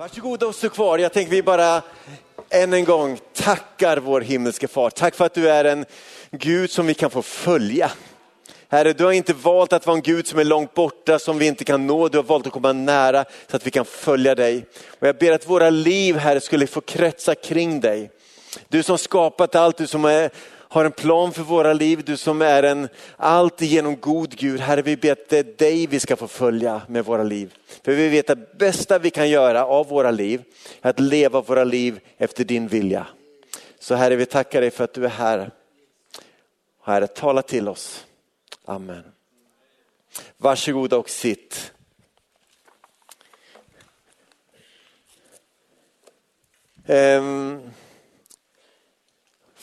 Varsågoda och stå kvar. Jag tänker vi bara än en gång tackar vår himmelske far. Tack för att du är en Gud som vi kan få följa. Herre, du har inte valt att vara en Gud som är långt borta, som vi inte kan nå. Du har valt att komma nära så att vi kan följa dig. Och jag ber att våra liv, Herre, skulle få kretsa kring dig. Du som skapat allt, du som är, har en plan för våra liv, du som är en alltigenom god Gud. Herre, vi ber att det är dig vi ska få följa med våra liv. För vi vet att det bästa vi kan göra av våra liv är att leva våra liv efter din vilja. Så Herre, vi tackar dig för att du är här. Herre, tala till oss. Amen. Varsågoda och sitt. Um,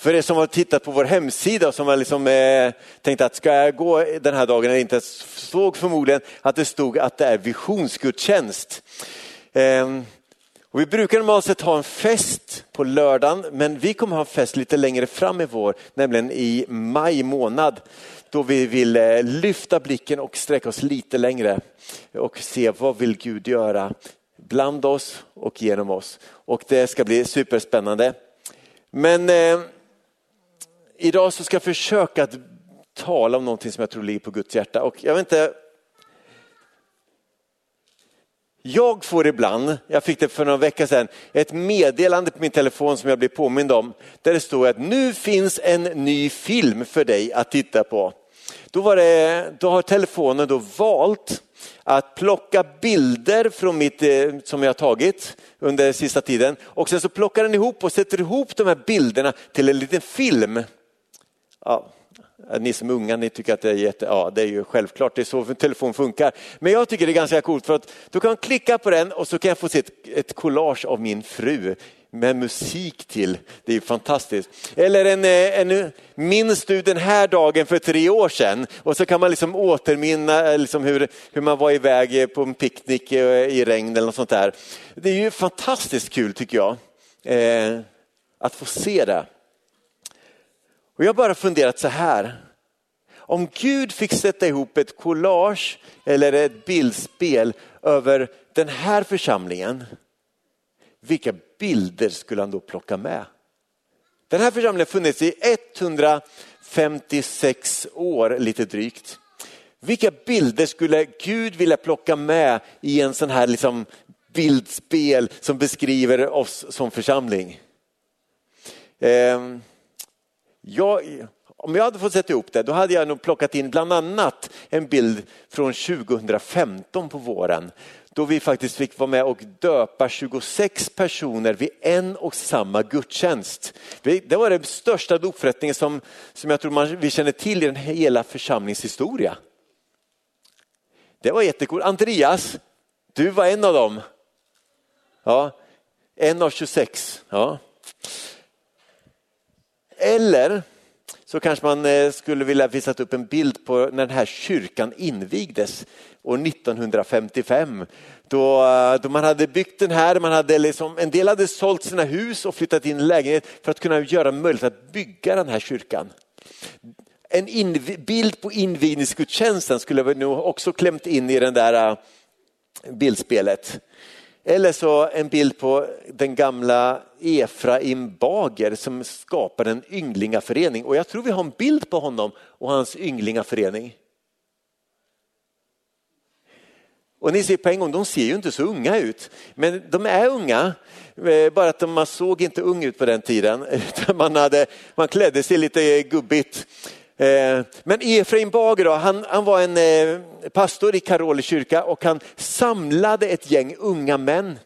för er som har tittat på vår hemsida och som har liksom, eh, tänkt att ska jag gå den här dagen eller inte, såg förmodligen att det stod att det är visionsgudstjänst. Eh, och vi brukar normalt sett ha en fest på lördagen, men vi kommer ha en fest lite längre fram i vår, nämligen i maj månad. Då vi vill eh, lyfta blicken och sträcka oss lite längre och se vad vill Gud göra bland oss och genom oss. Och det ska bli superspännande. Men eh, idag så ska jag försöka att tala om någonting som jag tror ligger på Guds hjärta. Och jag vet inte, jag får ibland, jag fick det för några veckor sedan, ett meddelande på min telefon som jag blir påmind om. Där det står att nu finns en ny film för dig att titta på. Då, var det, då har telefonen då valt att plocka bilder från mitt, eh, som jag har tagit under sista tiden och sen så plockar den ihop och sätter ihop de här bilderna till en liten film. Ja, ni som är unga, ni tycker att det är jätte, ja det är ju självklart, det är så telefon funkar. Men jag tycker det är ganska coolt för att då kan man klicka på den och så kan jag få se ett, ett collage av min fru med musik till. Det är fantastiskt. Eller en, eh, en, minns du den här dagen för tre år sedan? Och så kan man liksom återminna eh, liksom hur, hur man var iväg eh, på en picknick i regn eller något sånt där. Det är ju fantastiskt kul tycker jag, eh, att få se det. Och jag har bara funderat så här. Om Gud fick sätta ihop ett collage eller ett bildspel över den här församlingen, vilka bilder skulle han då plocka med? Den här församlingen har funnits i 156 år lite drygt. Vilka bilder skulle Gud vilja plocka med i en sån här liksom bildspel som beskriver oss som församling? Ehm, jag, om jag hade fått sätta ihop det, då hade jag nog plockat in bland annat en bild från 2015 på våren. Då vi faktiskt fick vara med och döpa 26 personer vid en och samma gudstjänst. Det var den största dopförrättningen som, som jag tror man, vi känner till i den hela församlingshistoria. Det var jättekul. Andreas, du var en av dem. Ja, en av 26. Ja. Eller så kanske man eh, skulle vilja visa upp en bild på när den här kyrkan invigdes år 1955. Då, eh, då man hade byggt den här, man hade liksom, en del hade sålt sina hus och flyttat in i lägenhet för att kunna göra möjligt att bygga den här kyrkan. En bild på invigningsgudstjänsten skulle vi nog också klämt in i den där eh, bildspelet. Eller så en bild på den gamla Efraim Bager som skapade en ynglingaförening. Och jag tror vi har en bild på honom och hans ynglingaförening. Och ni ser på en gång, de ser ju inte så unga ut. Men de är unga, eh, bara att man såg inte ung ut på den tiden. Man, hade, man klädde sig lite gubbigt. Eh, men Efraim Bager då, han, han var en eh, pastor i Karoli kyrka och han samlade ett gäng unga män.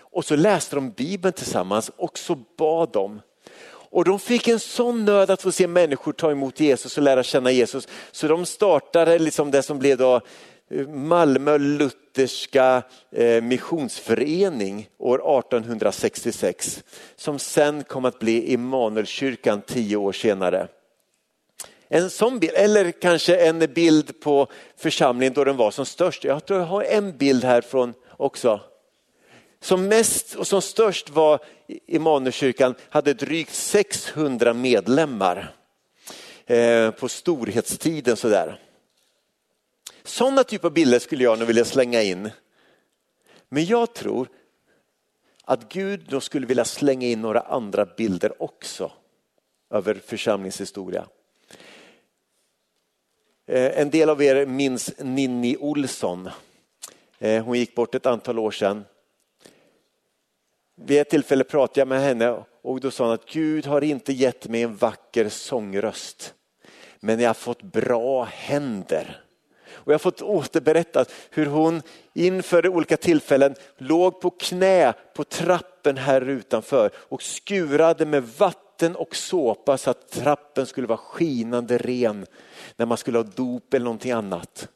Och så läste de Bibeln tillsammans och så bad de. Och de fick en sån nöd att få se människor ta emot Jesus och lära känna Jesus. Så de startade liksom det som blev då eh, Malmö lutherska missionsförening år 1866. Som sen kom att bli Immanuelkyrkan tio år senare. En sån bild, eller kanske en bild på församlingen då den var som störst. Jag tror jag har en bild härifrån också. Som mest och som störst var Immanuelskyrkan, hade drygt 600 medlemmar eh, på storhetstiden. Sådär. Sådana typer av bilder skulle jag nu vilja slänga in. Men jag tror att Gud då skulle vilja slänga in några andra bilder också över församlingshistoria. Eh, en del av er minns Ninni Olsson. Eh, hon gick bort ett antal år sedan. Vid ett tillfälle pratade jag med henne och då sa hon att Gud har inte gett mig en vacker sångröst. Men jag har fått bra händer. Och jag har fått återberättat hur hon inför olika tillfällen låg på knä på trappen här utanför och skurade med vatten och såpa så att trappen skulle vara skinande ren när man skulle ha dop eller någonting annat.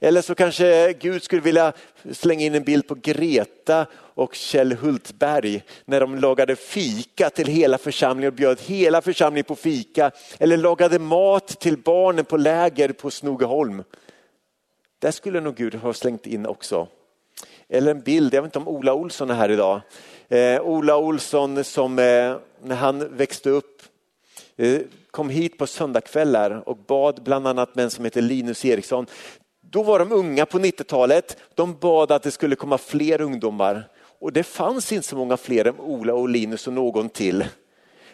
Eller så kanske Gud skulle vilja slänga in en bild på Greta och Kjell Hultberg när de lagade fika till hela församlingen och bjöd hela församlingen på fika. Eller lagade mat till barnen på läger på Snogeholm. Där skulle nog Gud ha slängt in också. Eller en bild, jag vet inte om Ola Olsson är här idag. Eh, Ola Olsson som eh, när han växte upp eh, kom hit på söndagskvällar och bad bland annat med en som heter Linus Eriksson. Då var de unga på 90-talet. De bad att det skulle komma fler ungdomar och det fanns inte så många fler än Ola och Linus och någon till.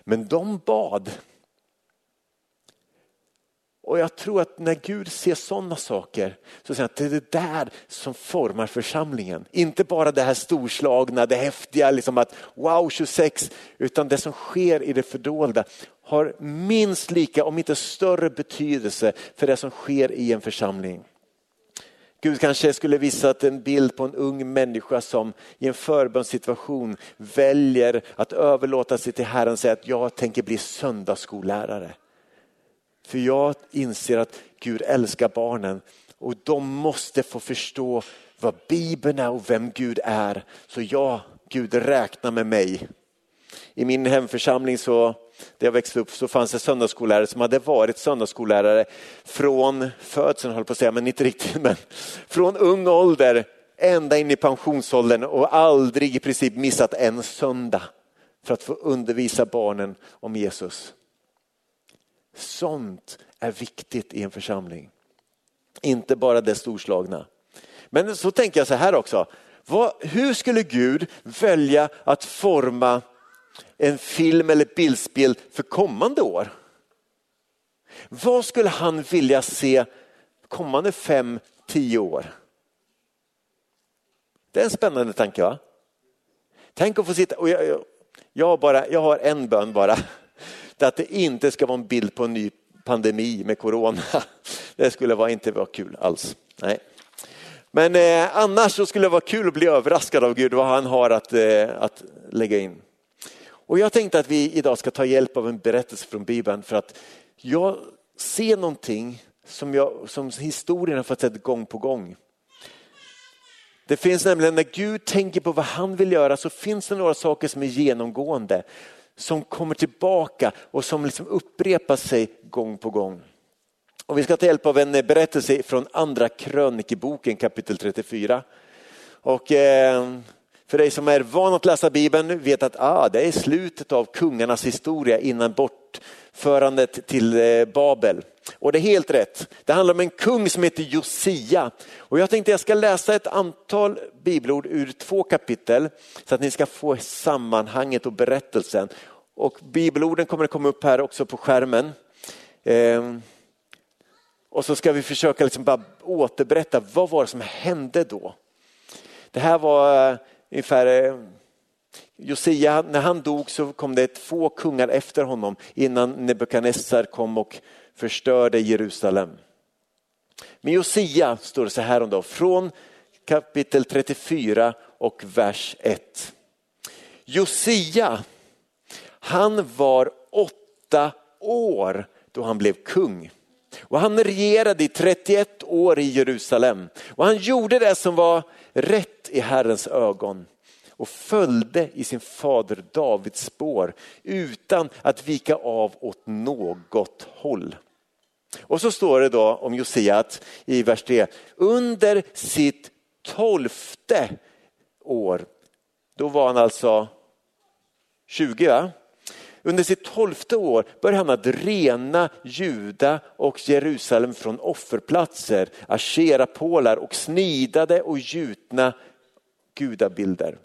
Men de bad. Och jag tror att när Gud ser sådana saker så säger han att det är det där som formar församlingen. Inte bara det här storslagna, det häftiga, liksom att wow 26, utan det som sker i det fördolda har minst lika, om inte större betydelse för det som sker i en församling. Gud kanske skulle visat en bild på en ung människa som i en förbönssituation väljer att överlåta sig till Herren och säga att jag tänker bli söndagsskollärare. För jag inser att Gud älskar barnen och de måste få förstå vad Bibeln är och vem Gud är. Så ja, Gud räknar med mig. I min hemförsamling så där jag växte upp så fanns det söndagsskollärare som hade varit söndagsskollärare från födseln, höll på att säga, men inte riktigt, men från ung ålder ända in i pensionsåldern och aldrig i princip missat en söndag för att få undervisa barnen om Jesus. Sånt är viktigt i en församling. Inte bara det storslagna. Men så tänker jag så här också. Vad, hur skulle Gud välja att forma en film eller bildspel för kommande år? Vad skulle han vilja se kommande fem, tio år? Det är en spännande tanke va? Tänk att få sitta, och jag, jag, jag, bara, jag har en bön bara det att det inte ska vara en bild på en ny pandemi med corona. Det skulle vara, inte vara kul alls. Nej. Men eh, annars så skulle det vara kul att bli överraskad av Gud vad han har att, eh, att lägga in. Och jag tänkte att vi idag ska ta hjälp av en berättelse från Bibeln för att jag ser någonting som, jag, som historien har fått se gång på gång. Det finns nämligen när Gud tänker på vad han vill göra så finns det några saker som är genomgående som kommer tillbaka och som liksom upprepar sig gång på gång. Och vi ska ta hjälp av en berättelse från andra krönikeboken kapitel 34. Och eh, för dig som är van att läsa Bibeln vet att ah, det är slutet av kungarnas historia innan bortförandet till eh, Babel. Och det är helt rätt. Det handlar om en kung som heter Josia. Och jag tänkte jag ska läsa ett antal bibelord ur två kapitel så att ni ska få sammanhanget och berättelsen. Och bibelorden kommer att komma upp här också på skärmen. Ehm, och så ska vi försöka liksom bara återberätta vad var det som hände då. Det här var eh, ungefär eh, Josia, när han dog så kom det två kungar efter honom innan Nebukadnessar kom och förstörde Jerusalem. Men Josia står det så här om då, från kapitel 34 och vers 1. Josia, han var åtta år då han blev kung. Och han regerade i 31 år i Jerusalem. Och han gjorde det som var rätt i Herrens ögon och följde i sin fader Davids spår utan att vika av åt något håll. Och så står det då om Josia i vers 3, under sitt tolfte år, då var han alltså 20 va? Under sitt tolfte år började han att rena Juda och Jerusalem från offerplatser, asherapålar och snidade och gjutna gudabilder.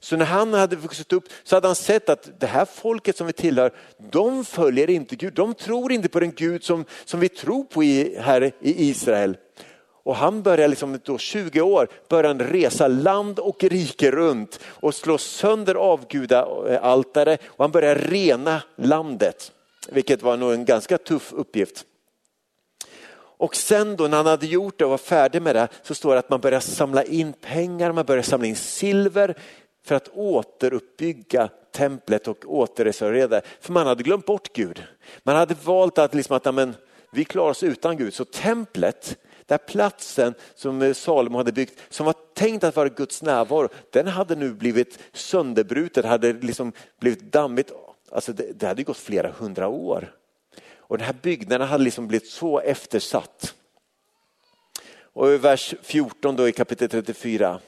Så när han hade vuxit upp så hade han sett att det här folket som vi tillhör, de följer inte Gud. De tror inte på den Gud som, som vi tror på i, här i Israel. Och han börjar liksom då 20 år börjar han resa land och rike runt och slå sönder avgudaaltare och han börjar rena landet. Vilket var nog en ganska tuff uppgift. Och sen då när han hade gjort det och var färdig med det så står det att man börjar samla in pengar, man börjar samla in silver för att återuppbygga templet och återrestaurera det. För man hade glömt bort Gud. Man hade valt att, liksom att amen, vi klarar oss utan Gud. Så templet, där platsen som eh, Salomo hade byggt, som var tänkt att vara Guds närvaro, den hade nu blivit sönderbruten, hade liksom blivit dammigt. Alltså det, det hade gått flera hundra år. Och den här byggnaden hade liksom blivit så eftersatt. Och i vers 14 då i kapitel 34.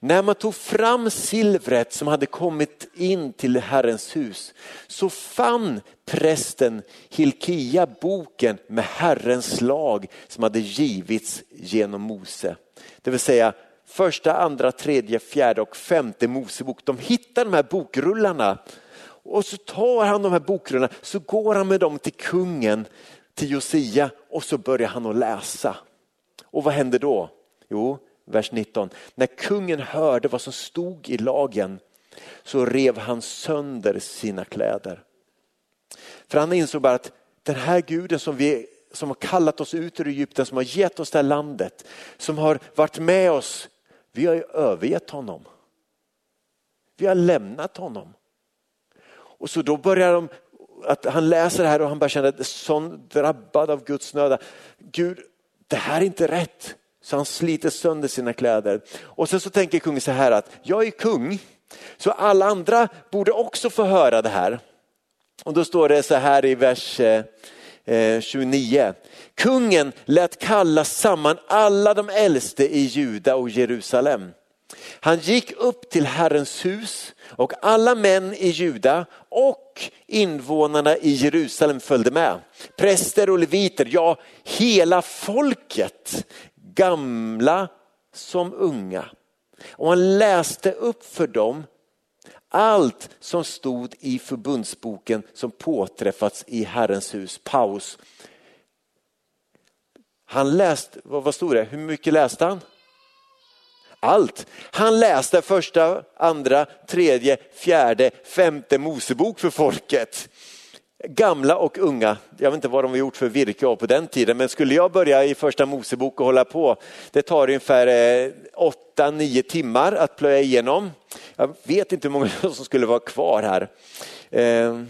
När man tog fram silvret som hade kommit in till Herrens hus så fann prästen Hilkia boken med Herrens lag som hade givits genom Mose. Det vill säga första, andra, tredje, fjärde och femte Mosebok. De hittar de här bokrullarna och så tar han de här bokrullarna så går han med dem till kungen, till Josia och så börjar han att läsa. Och vad händer då? Jo, vers 19. När kungen hörde vad som stod i lagen så rev han sönder sina kläder. För han insåg bara att den här guden som, vi, som har kallat oss ut ur Egypten, som har gett oss det här landet, som har varit med oss, vi har ju övergett honom. Vi har lämnat honom. Och så då börjar de, att han läser det här och han börjar känner sig drabbad av Guds nöda. Gud, det här är inte rätt. Så han sliter sönder sina kläder. Och sen så tänker kungen så här att jag är kung, så alla andra borde också få höra det här. Och då står det så här i vers eh, eh, 29. Kungen lät kalla samman alla de äldste i Juda och Jerusalem. Han gick upp till Herrens hus och alla män i Juda och invånarna i Jerusalem följde med. Präster och leviter, ja hela folket gamla som unga. Och han läste upp för dem allt som stod i förbundsboken som påträffats i Herrens hus. Paus. Han läste, vad stod det, hur mycket läste han? Allt. Han läste första, andra, tredje, fjärde, femte Mosebok för folket gamla och unga, jag vet inte vad de har gjort för virke av på den tiden, men skulle jag börja i första Mosebok och hålla på, det tar ungefär eh, 8-9 timmar att plöja igenom. Jag vet inte hur många som skulle vara kvar här. Eh,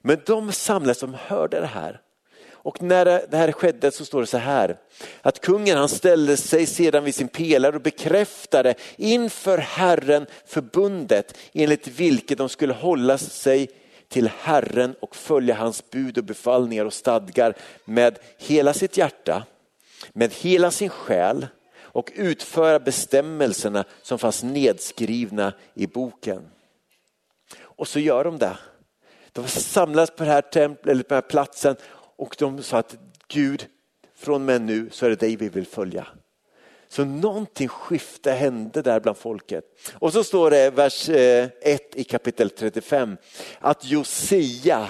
men de samlades som hörde det här. Och när det här skedde så står det så här, att kungen han ställde sig sedan vid sin pelare och bekräftade inför Herren förbundet enligt vilket de skulle hålla sig till Herren och följa hans bud och befallningar och stadgar med hela sitt hjärta, med hela sin själ och utföra bestämmelserna som fanns nedskrivna i boken. Och så gör de det. De samlas på, det här templet, eller på den här platsen och de sa att Gud, från och med nu så är det dig vi vill följa. Så någonting skifte hände där bland folket. Och så står det vers eh, 1 i kapitel 35 att Josia,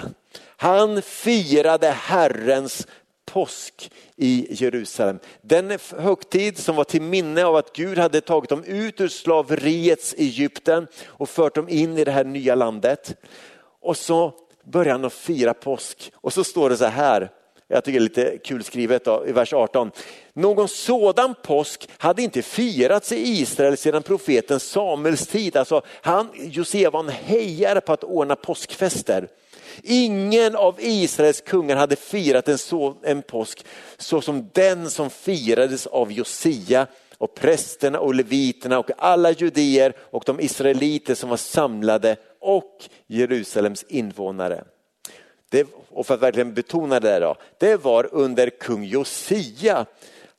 han firade Herrens påsk i Jerusalem. Den högtid som var till minne av att Gud hade tagit dem ut ur slaveriets Egypten och fört dem in i det här nya landet. Och så börjar han att fira påsk och så står det så här, jag tycker det är lite kul skrivet då, i vers 18. Någon sådan påsk hade inte firats i Israel sedan profeten Samuels tid. Alltså han, Josef, var en hejare på att ordna påskfester. Ingen av Israels kungar hade firat en, så, en påsk så som den som firades av Josia och prästerna och leviterna och alla judier och de israeliter som var samlade och Jerusalems invånare. Det, och för att verkligen betona det då, det var under kung Josia,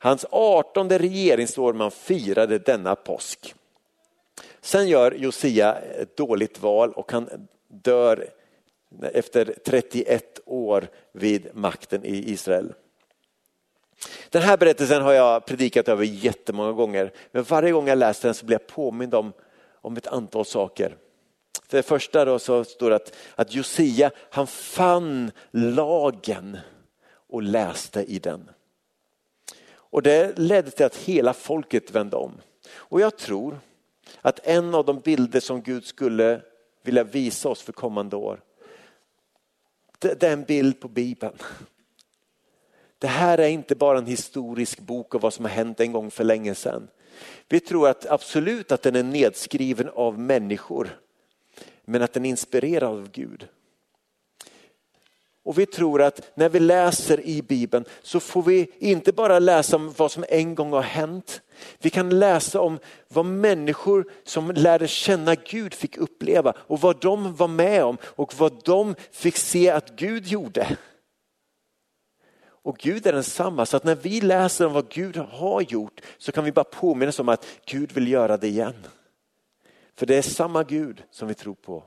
hans 18 regeringsår man firade denna påsk. Sen gör Josia ett dåligt val och han dör efter 31 år vid makten i Israel. Den här berättelsen har jag predikat över jättemånga gånger, men varje gång jag läser den så blir jag påmind om om ett antal saker. För det första då så står det att, att Josia han fann lagen och läste i den. Och det ledde till att hela folket vände om. Och jag tror att en av de bilder som Gud skulle vilja visa oss för kommande år, det, är en bild på Bibeln. Det här är inte bara en historisk bok av vad som har hänt en gång för länge sedan. Vi tror att absolut att den är nedskriven av människor, men att den är inspirerad av Gud. Och vi tror att när vi läser i Bibeln så får vi inte bara läsa om vad som en gång har hänt. Vi kan läsa om vad människor som lärde känna Gud fick uppleva och vad de var med om och vad de fick se att Gud gjorde. Och Gud är densamma så att när vi läser om vad Gud har gjort så kan vi bara påminna oss om att Gud vill göra det igen. För det är samma Gud som vi tror på.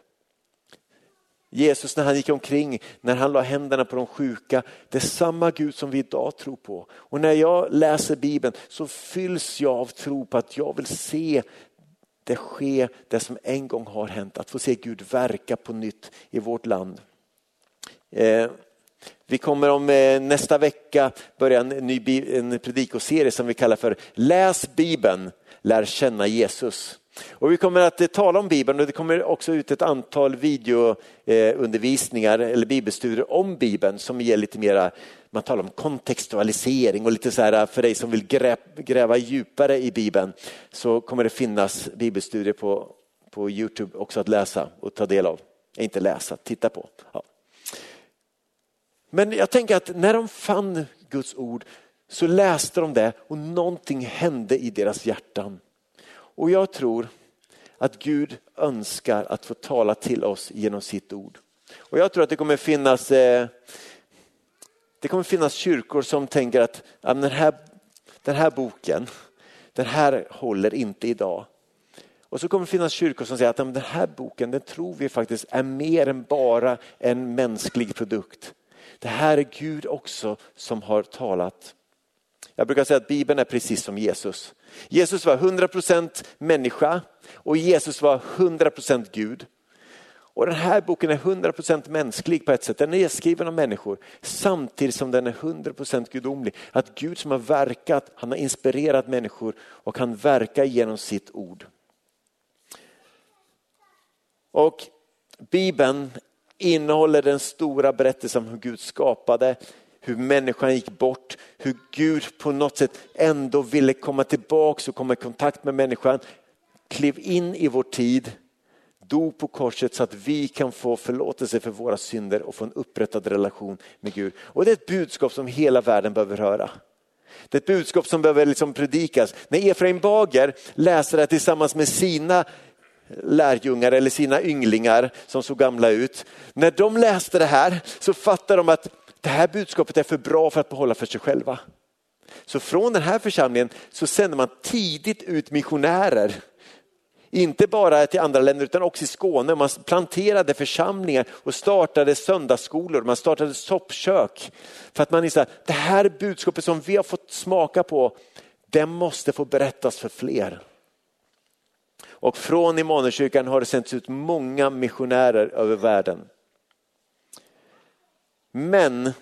Jesus när han gick omkring, när han la händerna på de sjuka, det är samma Gud som vi idag tror på. Och när jag läser Bibeln så fylls jag av tro på att jag vill se det ske, det som en gång har hänt, att få se Gud verka på nytt i vårt land. Eh, vi kommer om eh, nästa vecka börja en ny en predikoserie som vi kallar för Läs Bibeln, lär känna Jesus. Och vi kommer att eh, tala om Bibeln och det kommer också ut ett antal videoundervisningar eh, eller bibelstudier om Bibeln som ger lite mera, man talar om kontextualisering och lite så här eh, för dig som vill gräva djupare i Bibeln så kommer det finnas bibelstudier på, på Youtube också att läsa och ta del av. Inte läsa, titta på. Ja. Men jag tänker att när de fann Guds ord så läste de det och någonting hände i deras hjärtan. Och jag tror att Gud önskar att få tala till oss genom sitt ord. Och jag tror att det kommer finnas, eh, det kommer finnas kyrkor som tänker att den, här, den här boken, den här håller inte idag. Och så kommer det finnas kyrkor som säger att den här boken den tror vi faktiskt är mer än bara en mänsklig produkt. Det här är Gud också som har talat. Jag brukar säga att Bibeln är precis som Jesus. Jesus var 100% människa och Jesus var 100% Gud. Och den här boken är 100% mänsklig på ett sätt. Den är skriven av människor samtidigt som den är 100% gudomlig. Att Gud som har verkat, han har inspirerat människor och han verkar genom sitt ord. Och Bibeln innehåller den stora berättelsen om hur Gud skapade, hur människan gick bort, hur Gud på något sätt ändå ville komma tillbaks och komma i kontakt med människan, klev in i vår tid, dog på korset så att vi kan få förlåtelse för våra synder och få en upprättad relation med Gud. Och det är ett budskap som hela världen behöver höra. Det är ett budskap som behöver liksom predikas. När Efraim Bager läser det tillsammans med sina lärjungar eller sina ynglingar som såg gamla ut. När de läste det här så fattade de att det här budskapet är för bra för att behålla för sig själva. Så från den här församlingen så sände man tidigt ut missionärer. Inte bara till andra länder utan också i Skåne. Man planterade församlingar och startade söndagsskolor, man startade soppkök. För att man insåg att det här budskapet som vi har fått smaka på, det måste få berättas för fler. Och från Immanuelskyrkan har det sänts ut många missionärer över världen. Men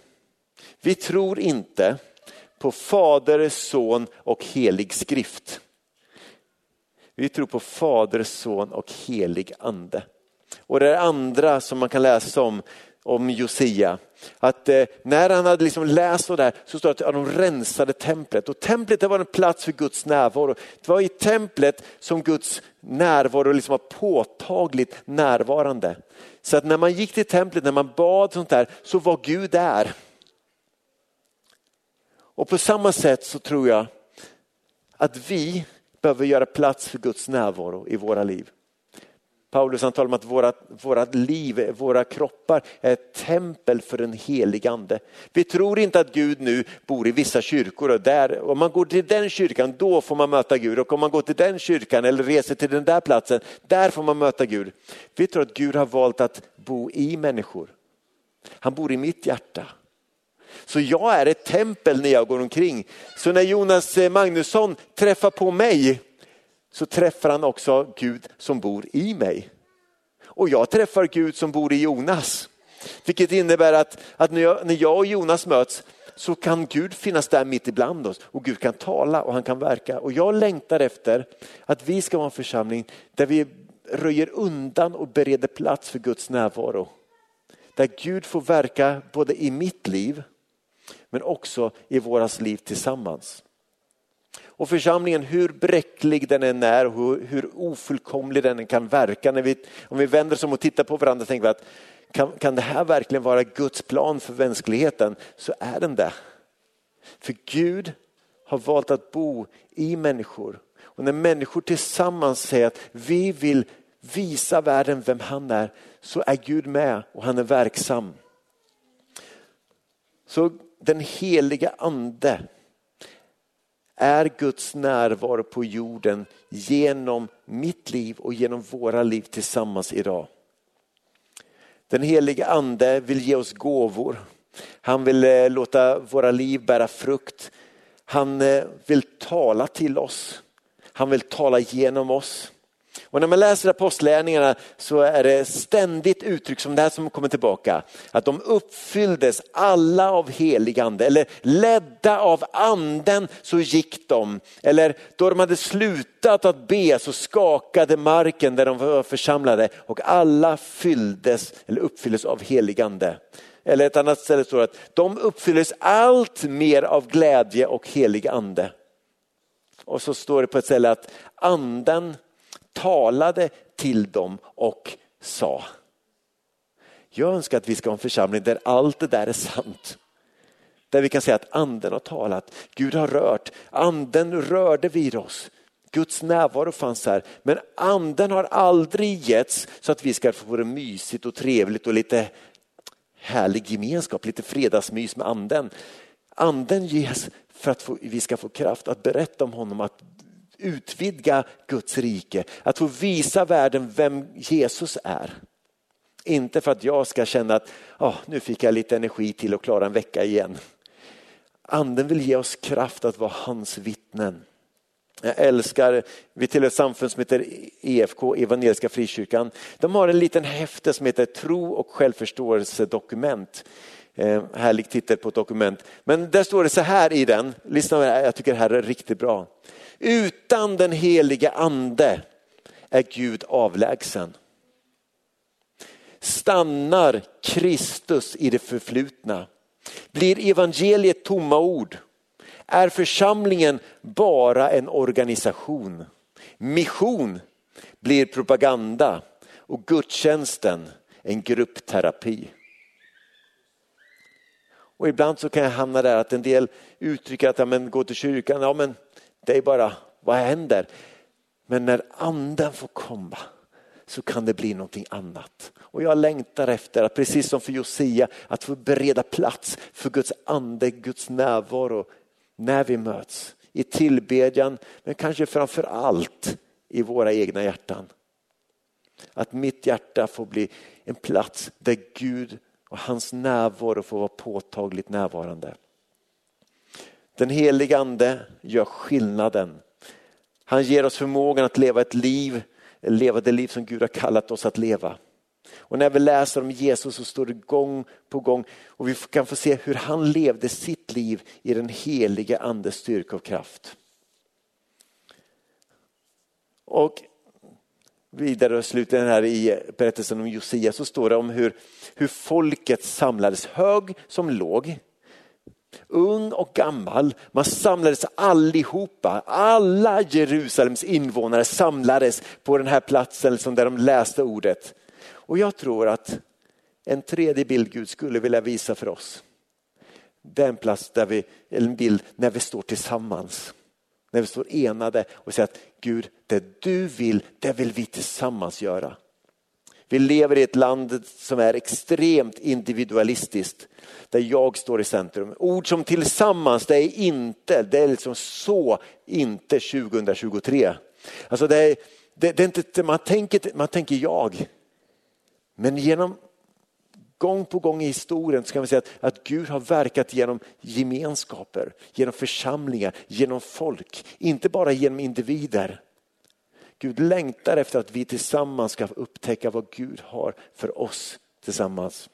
vi tror inte på Fader, Son och helig skrift. Vi tror på Fader, Son och helig ande. Och det andra som man kan läsa om, om Josia, att eh, när han hade liksom läst så där så står det att de rensade templet och templet det var en plats för Guds närvaro. Det var i templet som Guds närvaro liksom var påtagligt närvarande. Så att när man gick till templet, när man bad sånt där så var Gud där. Och på samma sätt så tror jag att vi behöver göra plats för Guds närvaro i våra liv. Paulus han talar om att våra, våra liv, våra kroppar är ett tempel för den helige ande. Vi tror inte att Gud nu bor i vissa kyrkor och där, om man går till den kyrkan då får man möta Gud och om man går till den kyrkan eller reser till den där platsen, där får man möta Gud. Vi tror att Gud har valt att bo i människor. Han bor i mitt hjärta. Så jag är ett tempel när jag går omkring. Så när Jonas Magnusson träffar på mig så träffar han också Gud som bor i mig. Och jag träffar Gud som bor i Jonas. Vilket innebär att, att när, jag, när jag och Jonas möts så kan Gud finnas där mitt ibland oss och Gud kan tala och han kan verka. Och jag längtar efter att vi ska vara en församling där vi röjer undan och bereder plats för Guds närvaro. Där Gud får verka både i mitt liv men också i våras liv tillsammans. Och församlingen, hur bräcklig den än är, hur, hur ofullkomlig den än kan verka. När vi, om vi vänder oss om och tittar på varandra tänker vi att kan, kan det här verkligen vara Guds plan för mänskligheten? Så är den det. För Gud har valt att bo i människor. Och när människor tillsammans säger att vi vill visa världen vem han är, så är Gud med och han är verksam. Så den heliga ande är Guds närvaro på jorden genom mitt liv och genom våra liv tillsammans idag. Den helige ande vill ge oss gåvor. Han vill eh, låta våra liv bära frukt. Han eh, vill tala till oss. Han vill tala genom oss. Och när man läser apostlärningarna så är det ständigt uttryck som det här som kommer tillbaka. Att de uppfylldes alla av helig ande eller ledda av anden så gick de. Eller då de hade slutat att be så skakade marken där de var församlade och alla fylldes eller uppfylldes av helig ande. Eller ett annat ställe står att de uppfylldes allt mer av glädje och helig ande. Och så står det på ett ställe att anden talade till dem och sa. Jag önskar att vi ska ha en församling där allt det där är sant. Där vi kan säga att anden har talat, Gud har rört, anden rörde vid oss. Guds närvaro fanns här, men anden har aldrig getts så att vi ska få det mysigt och trevligt och lite härlig gemenskap, lite fredagsmys med anden. Anden ges för att vi ska få kraft att berätta om honom, att utvidga Guds rike, att få visa världen vem Jesus är. Inte för att jag ska känna att oh, nu fick jag lite energi till att klara en vecka igen. Anden vill ge oss kraft att vara hans vittnen. Jag älskar, vi tillhör ett samfund som heter EFK, Evangeliska Frikyrkan. De har en liten häfte som heter Tro och självförståelsedokument. Eh, härlig titel på ett dokument. Men där står det så här i den, lyssna jag tycker det här är riktigt bra. Utan den helige ande är Gud avlägsen. Stannar Kristus i det förflutna? Blir evangeliet tomma ord? Är församlingen bara en organisation? Mission blir propaganda och gudstjänsten en gruppterapi. Och ibland så kan jag hamna där att en del uttrycker att ja, men, gå till kyrkan, ja men det är bara, vad händer? Men när anden får komma så kan det bli någonting annat. Och jag längtar efter att precis som för Josia att få bereda plats för Guds ande, Guds närvaro när vi möts. I tillbedjan men kanske framför allt i våra egna hjärtan. Att mitt hjärta får bli en plats där Gud och hans närvaro får vara påtagligt närvarande. Den helige ande gör skillnaden. Han ger oss förmågan att leva ett liv, leva det liv som Gud har kallat oss att leva. Och när vi läser om Jesus så står det gång på gång och vi kan få se hur han levde sitt liv i den helige andes styrka och kraft. Och vidare och slutligen här i berättelsen om Josia så står det om hur, hur folket samlades, hög som låg ung och gammal. Man samlades allihopa, alla Jerusalems invånare samlades på den här platsen liksom där de läste ordet. Och jag tror att en tredje bild Gud skulle vilja visa för oss. Den plats där vi, en bild när vi står tillsammans. När vi står enade och säger att Gud, det du vill, det vill vi tillsammans göra. Vi lever i ett land som är extremt individualistiskt där jag står i centrum. Ord som tillsammans, det är inte, det är liksom så inte 2023. Alltså det är, det, det är inte, man, tänker, man tänker jag. Men genom gång på gång i historien så kan vi säga att, att Gud har verkat genom gemenskaper, genom församlingar, genom folk. Inte bara genom individer. Gud längtar efter att vi tillsammans ska upptäcka vad Gud har för oss tillsammans.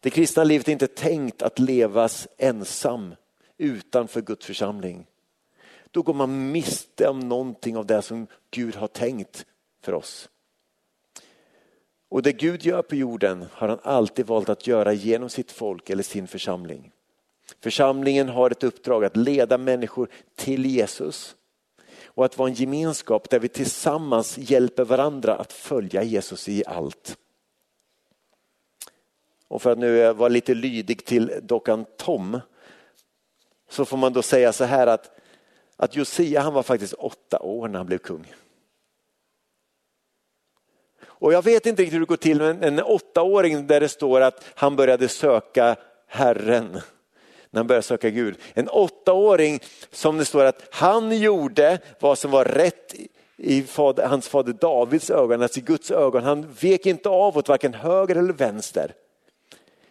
Det kristna livet är inte tänkt att levas ensam utanför Guds församling. Då går man miste om någonting av det som Gud har tänkt för oss. Och det Gud gör på jorden har han alltid valt att göra genom sitt folk eller sin församling. Församlingen har ett uppdrag att leda människor till Jesus och att vara en gemenskap där vi tillsammans hjälper varandra att följa Jesus i allt. Och för att nu vara lite lydig till dockan Tom så får man då säga så här att, att Josia han var faktiskt åtta år när han blev kung. Och jag vet inte riktigt hur det går till men en åttaåring där det står att han började söka Herren när han började söka Gud. En åttaåring som det står att han gjorde vad som var rätt i fader, hans fader Davids ögon, alltså i Guds ögon. Han vek inte av åt varken höger eller vänster.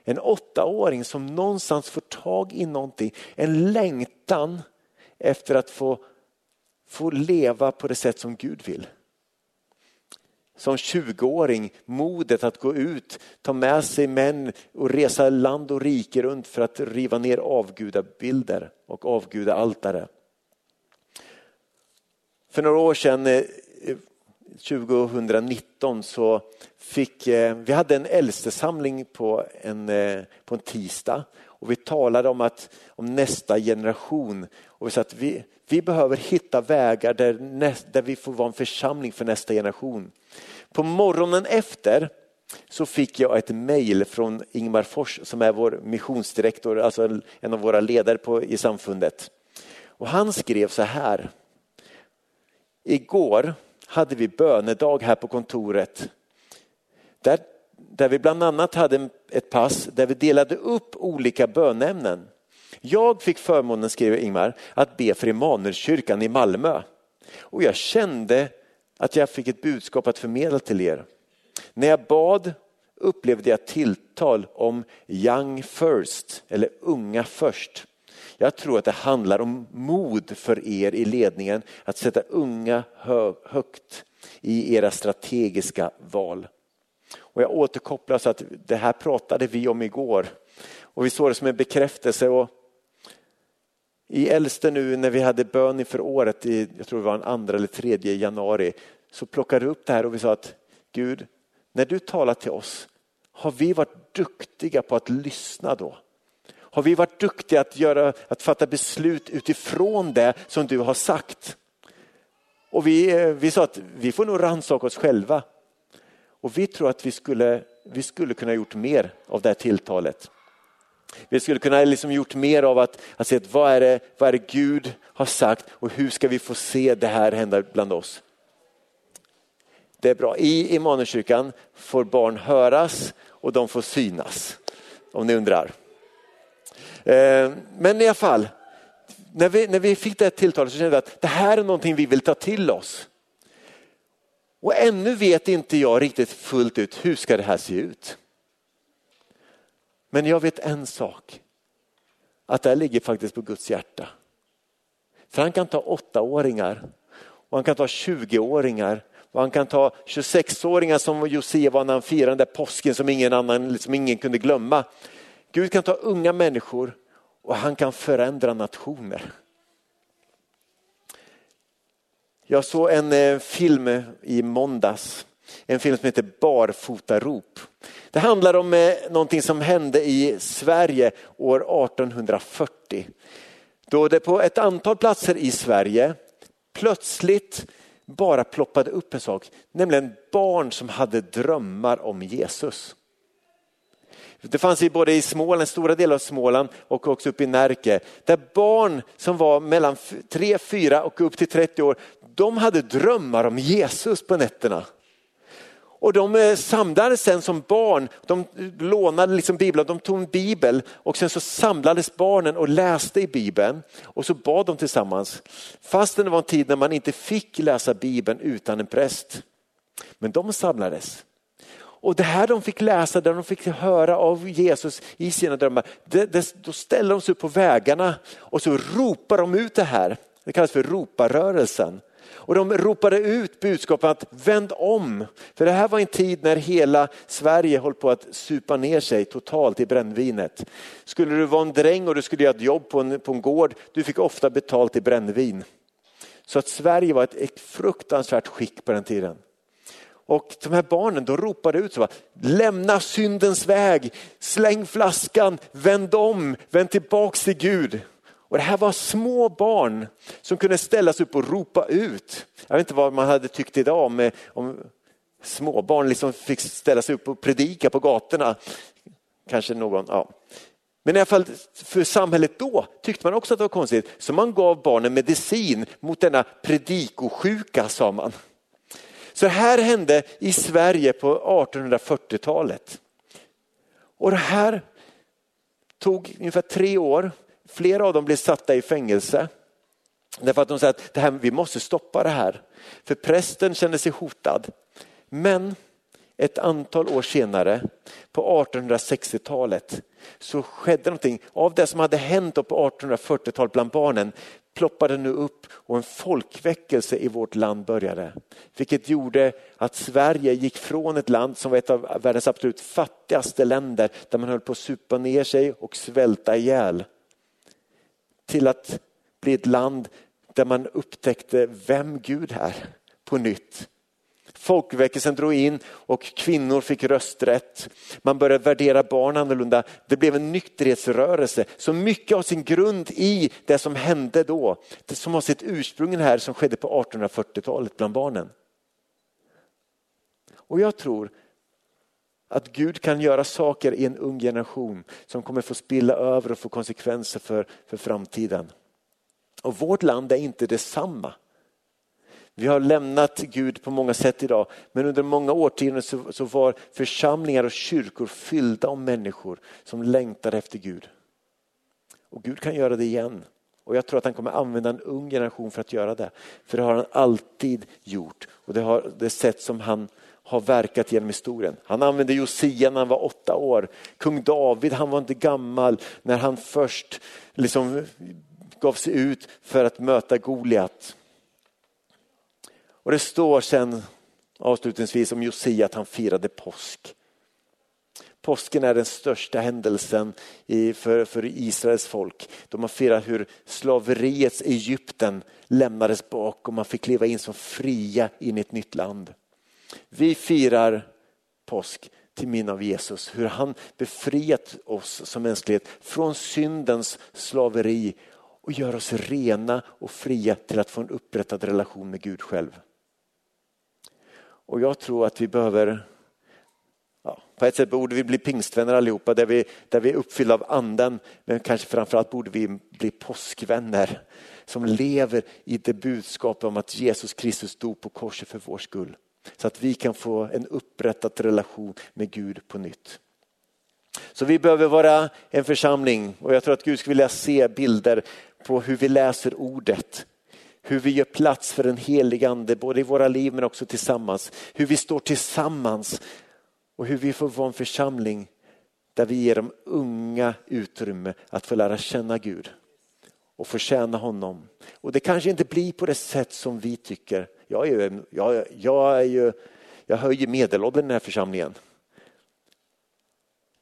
En åttaåring som någonstans får tag i någonting, en längtan efter att få, få leva på det sätt som Gud vill som 20-åring modet att gå ut, ta med sig män och resa land och rike runt för att riva ner avgudabilder och avgudaaltare. För några år sedan, eh, 2019, så fick eh, vi hade en äldstesamling på en, eh, på en tisdag och vi talade om, att, om nästa generation. Och vi sa att vi, vi behöver hitta vägar där, där vi får vara en församling för nästa generation. På morgonen efter så fick jag ett mejl från Ingmar Fors som är vår missionsdirektor, alltså en av våra ledare på, i samfundet. Och han skrev så här. Igår hade vi bönedag här på kontoret. Där, där vi bland annat hade ett pass där vi delade upp olika bönämnen. Jag fick förmånen, skriver Ingmar, att be för Immanuelskyrkan i Malmö. Och jag kände att jag fick ett budskap att förmedla till er. När jag bad upplevde jag tilltal om young first eller unga först. Jag tror att det handlar om mod för er i ledningen att sätta unga högt i era strategiska val. Och jag återkopplar så att det här pratade vi om igår och vi såg det som en bekräftelse. Och i äldste nu när vi hade bön inför året, i, jag tror det var den andra eller tredje januari, så plockade vi upp det här och vi sa att Gud, när du talar till oss, har vi varit duktiga på att lyssna då? Har vi varit duktiga att, göra, att fatta beslut utifrån det som du har sagt? Och vi, vi sa att vi får nog rannsaka oss själva. Och vi tror att vi skulle, vi skulle kunna gjort mer av det här tilltalet. Vi skulle kunna liksom gjort mer av att, att se att vad, är det, vad är det Gud har sagt och hur ska vi få se det här hända bland oss. Det är bra. I Immanuelskyrkan får barn höras och de får synas. Om ni undrar. Eh, men i alla fall, när vi, när vi fick det här tilltalet så kände vi att det här är någonting vi vill ta till oss. Och ännu vet inte jag riktigt fullt ut hur ska det här se ut. Men jag vet en sak. Att det här ligger faktiskt på Guds hjärta. För han kan ta åttaåringar och han kan ta 20-åringar och han kan ta 26-åringar som Josia var när han firade den där påsken som ingen annan, som ingen kunde glömma. Gud kan ta unga människor och han kan förändra nationer. Jag såg en eh, film i måndags, en film som heter Barfotarop. Det handlar om eh, någonting som hände i Sverige år 1840. Då det på ett antal platser i Sverige plötsligt bara ploppade upp en sak, nämligen barn som hade drömmar om Jesus. Det fanns i både i Småland, stora delar av Småland och också uppe i Närke, där barn som var mellan 3, 4 och upp till 30 år, de hade drömmar om Jesus på nätterna. Och de eh, samlades sen som barn, de eh, lånade liksom Bibeln, de tog en bibel och sen så samlades barnen och läste i Bibeln och så bad de tillsammans. Fastän det var en tid när man inte fick läsa Bibeln utan en präst. Men de samlades. Och det här de fick läsa, det de fick höra av Jesus i sina drömmar, det, det, då ställer de sig upp på vägarna och så ropar de ut det här. Det kallas för roparörelsen. Och de ropade ut budskapet att vänd om. För det här var en tid när hela Sverige höll på att supa ner sig totalt i brännvinet. Skulle du vara en dräng och du skulle göra ett jobb på en, på en gård, du fick ofta betalt i brännvin. Så att Sverige var ett, ett fruktansvärt skick på den tiden. Och de här barnen då ropade ut så lämna syndens väg, släng flaskan, vänd om, vänd tillbaks till Gud. Och det här var små barn som kunde ställa sig upp och ropa ut. Jag vet inte vad man hade tyckt idag om, eh, om småbarn liksom fick ställa sig upp och predika på gatorna. Kanske någon, ja. Men i alla fall för samhället då tyckte man också att det var konstigt. Så man gav barnen medicin mot denna predikosjuka sa man. Så det här hände i Sverige på 1840-talet. Och det här tog ungefär tre år. Flera av dem blev satta i fängelse. Därför att de säger att det här, vi måste stoppa det här. För prästen kände sig hotad. Men ett antal år senare, på 1860-talet, så skedde någonting. Av det som hade hänt på 1840-talet bland barnen ploppade nu upp och en folkväckelse i vårt land började. Vilket gjorde att Sverige gick från ett land som var ett av världens absolut fattigaste länder där man höll på att supa ner sig och svälta ihjäl. Till att bli ett land där man upptäckte vem Gud är på nytt. Folkväckelsen drog in och kvinnor fick rösträtt. Man började värdera barn annorlunda. Det blev en nykterhetsrörelse. Så mycket av sin grund i det som hände då, det som har sitt ursprung här som skedde på 1840-talet bland barnen. Och jag tror att Gud kan göra saker i en ung generation som kommer få spilla över och få konsekvenser för, för framtiden. Och vårt land är inte detsamma. Vi har lämnat Gud på många sätt idag, men under många årtionden så, så var församlingar och kyrkor fyllda av människor som längtade efter Gud. Och Gud kan göra det igen. Och jag tror att han kommer använda en ung generation för att göra det. För det har han alltid gjort och det har det sätt som han har verkat genom historien. Han använde Josia när han var åtta år. Kung David han var inte gammal när han först liksom gav sig ut för att möta Goliat. Och det står sen avslutningsvis om Josia att han firade påsk. Påsken är den största händelsen för, för Israels folk. de har firat hur slaveriets Egypten lämnades bakom och man fick leva in som fria in i ett nytt land. Vi firar påsk till minne av Jesus, hur han befriat oss som mänsklighet från syndens slaveri och gör oss rena och fria till att få en upprättad relation med Gud själv. Och jag tror att vi behöver, ja, på ett sätt borde vi bli pingstvänner allihopa där vi, där vi är uppfyllda av anden. Men kanske framförallt borde vi bli påskvänner som lever i det budskapet om att Jesus Kristus dog på korset för vår skull. Så att vi kan få en upprättad relation med Gud på nytt. Så vi behöver vara en församling och jag tror att Gud skulle vilja se bilder på hur vi läser ordet hur vi gör plats för den helige ande både i våra liv men också tillsammans. Hur vi står tillsammans och hur vi får vara en församling där vi ger de unga utrymme att få lära känna Gud och få tjäna honom. Och det kanske inte blir på det sätt som vi tycker. Jag, är ju, jag, jag, är ju, jag höjer medelåldern i den här församlingen.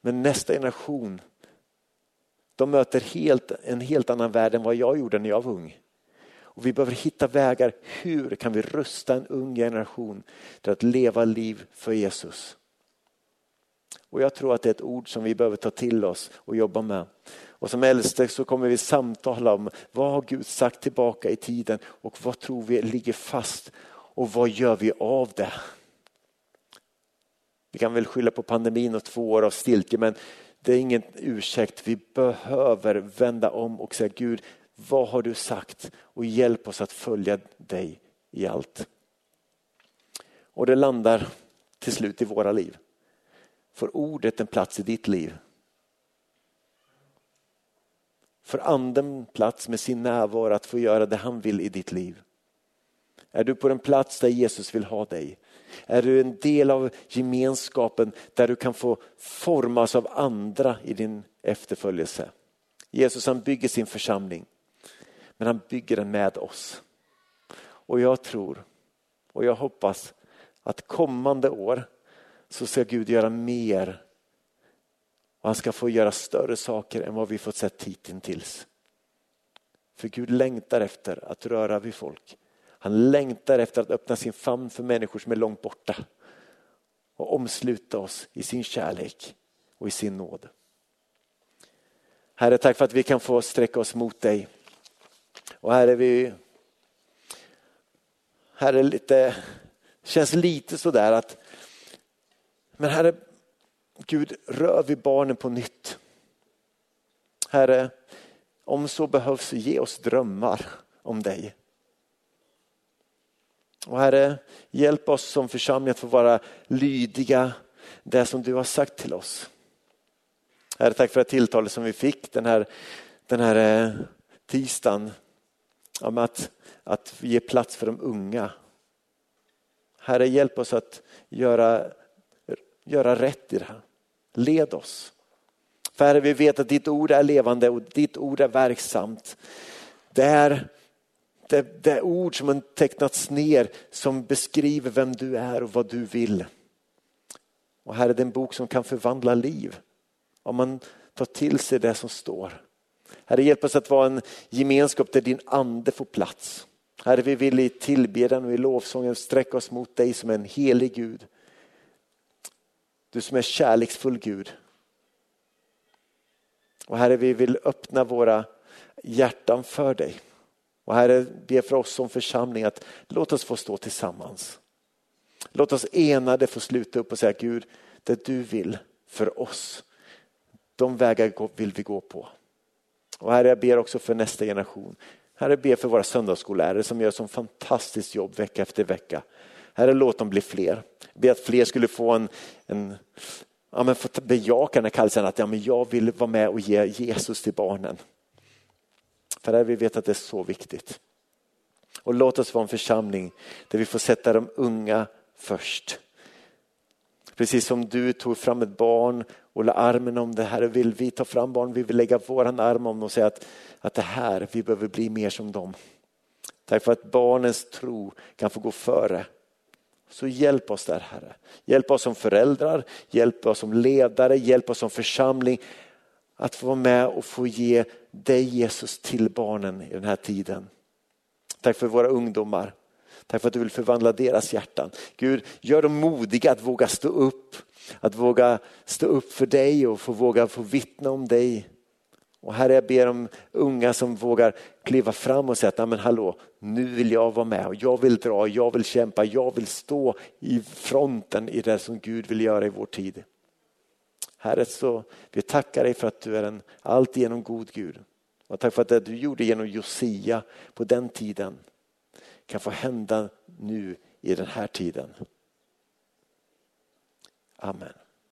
Men nästa generation de möter helt, en helt annan värld än vad jag gjorde när jag var ung. Och vi behöver hitta vägar. Hur kan vi rusta en ung generation till att leva liv för Jesus? Och jag tror att det är ett ord som vi behöver ta till oss och jobba med. Och som äldste så kommer vi samtala om vad har Gud sagt tillbaka i tiden och vad tror vi ligger fast och vad gör vi av det? Vi kan väl skylla på pandemin och två år av stiltje men det är ingen ursäkt. Vi behöver vända om och säga Gud, vad har du sagt? Och hjälp oss att följa dig i allt. Och det landar till slut i våra liv. Får ordet en plats i ditt liv? Får anden plats med sin närvaro att få göra det han vill i ditt liv? Är du på den plats där Jesus vill ha dig? Är du en del av gemenskapen där du kan få formas av andra i din efterföljelse? Jesus han bygger sin församling men han bygger den med oss. Och jag tror och jag hoppas att kommande år så ska Gud göra mer och han ska få göra större saker än vad vi fått sett hittills. För Gud längtar efter att röra vid folk. Han längtar efter att öppna sin famn för människor som är långt borta och omsluta oss i sin kärlek och i sin nåd. Herre, tack för att vi kan få sträcka oss mot dig. Och Herre, vi Herre, lite, känns lite sådär att, men Herre, Gud, rör vi barnen på nytt. Herre, om så behövs, ge oss drömmar om dig. Och Herre, hjälp oss som församling att få vara lydiga det som du har sagt till oss. Herre, tack för det tilltalet som vi fick den här, den här eh, tisdagen om att, att ge plats för de unga. Herre, hjälp oss att göra, göra rätt i det här. Led oss. För Herre, vi vet att ditt ord är levande och ditt ord är verksamt. Det är det, det ord som har tecknats ner som beskriver vem du är och vad du vill. Och här är det en bok som kan förvandla liv. Om man tar till sig det som står. Herre hjälp oss att vara en gemenskap där din ande får plats. Herre vi vill i tillbedjan och i lovsången sträcka oss mot dig som en helig Gud. Du som är kärleksfull Gud. Och Herre vi vill öppna våra hjärtan för dig. Och Herre, be för oss som församling att låt oss få stå tillsammans. Låt oss enade få sluta upp och säga Gud, det du vill för oss, de vägar vill vi gå på. Och Herre, jag ber också för nästa generation. Herre, ber för våra söndagsskollärare som gör så fantastiskt jobb vecka efter vecka. Herre, låt dem bli fler. Be att fler skulle få en, en ja, men få bejaka den här kallelsen att ja, men jag vill vara med och ge Jesus till barnen. För här vi vet att det är så viktigt. Och låt oss vara en församling där vi får sätta de unga först. Precis som du tog fram ett barn och la armen om det här vill vi ta fram barn, vi vill lägga våran arm om dem och säga att, att det här, vi behöver bli mer som dem. Tack för att barnens tro kan få gå före. Så hjälp oss där Herre. Hjälp oss som föräldrar, hjälp oss som ledare, hjälp oss som församling att få vara med och få ge dig Jesus till barnen i den här tiden. Tack för våra ungdomar. Tack för att du vill förvandla deras hjärtan. Gud, gör dem modiga att våga stå upp. Att våga stå upp för dig och få våga få vittna om dig. Och Herre, jag ber om unga som vågar kliva fram och säga att men hallå, nu vill jag vara med och jag vill dra, jag vill kämpa, jag vill stå i fronten i det som Gud vill göra i vår tid. Herre, så vi tackar dig för att du är en alltigenom god Gud. Och tack för att det du gjorde genom Josia på den tiden kan få hända nu i den här tiden. Amen.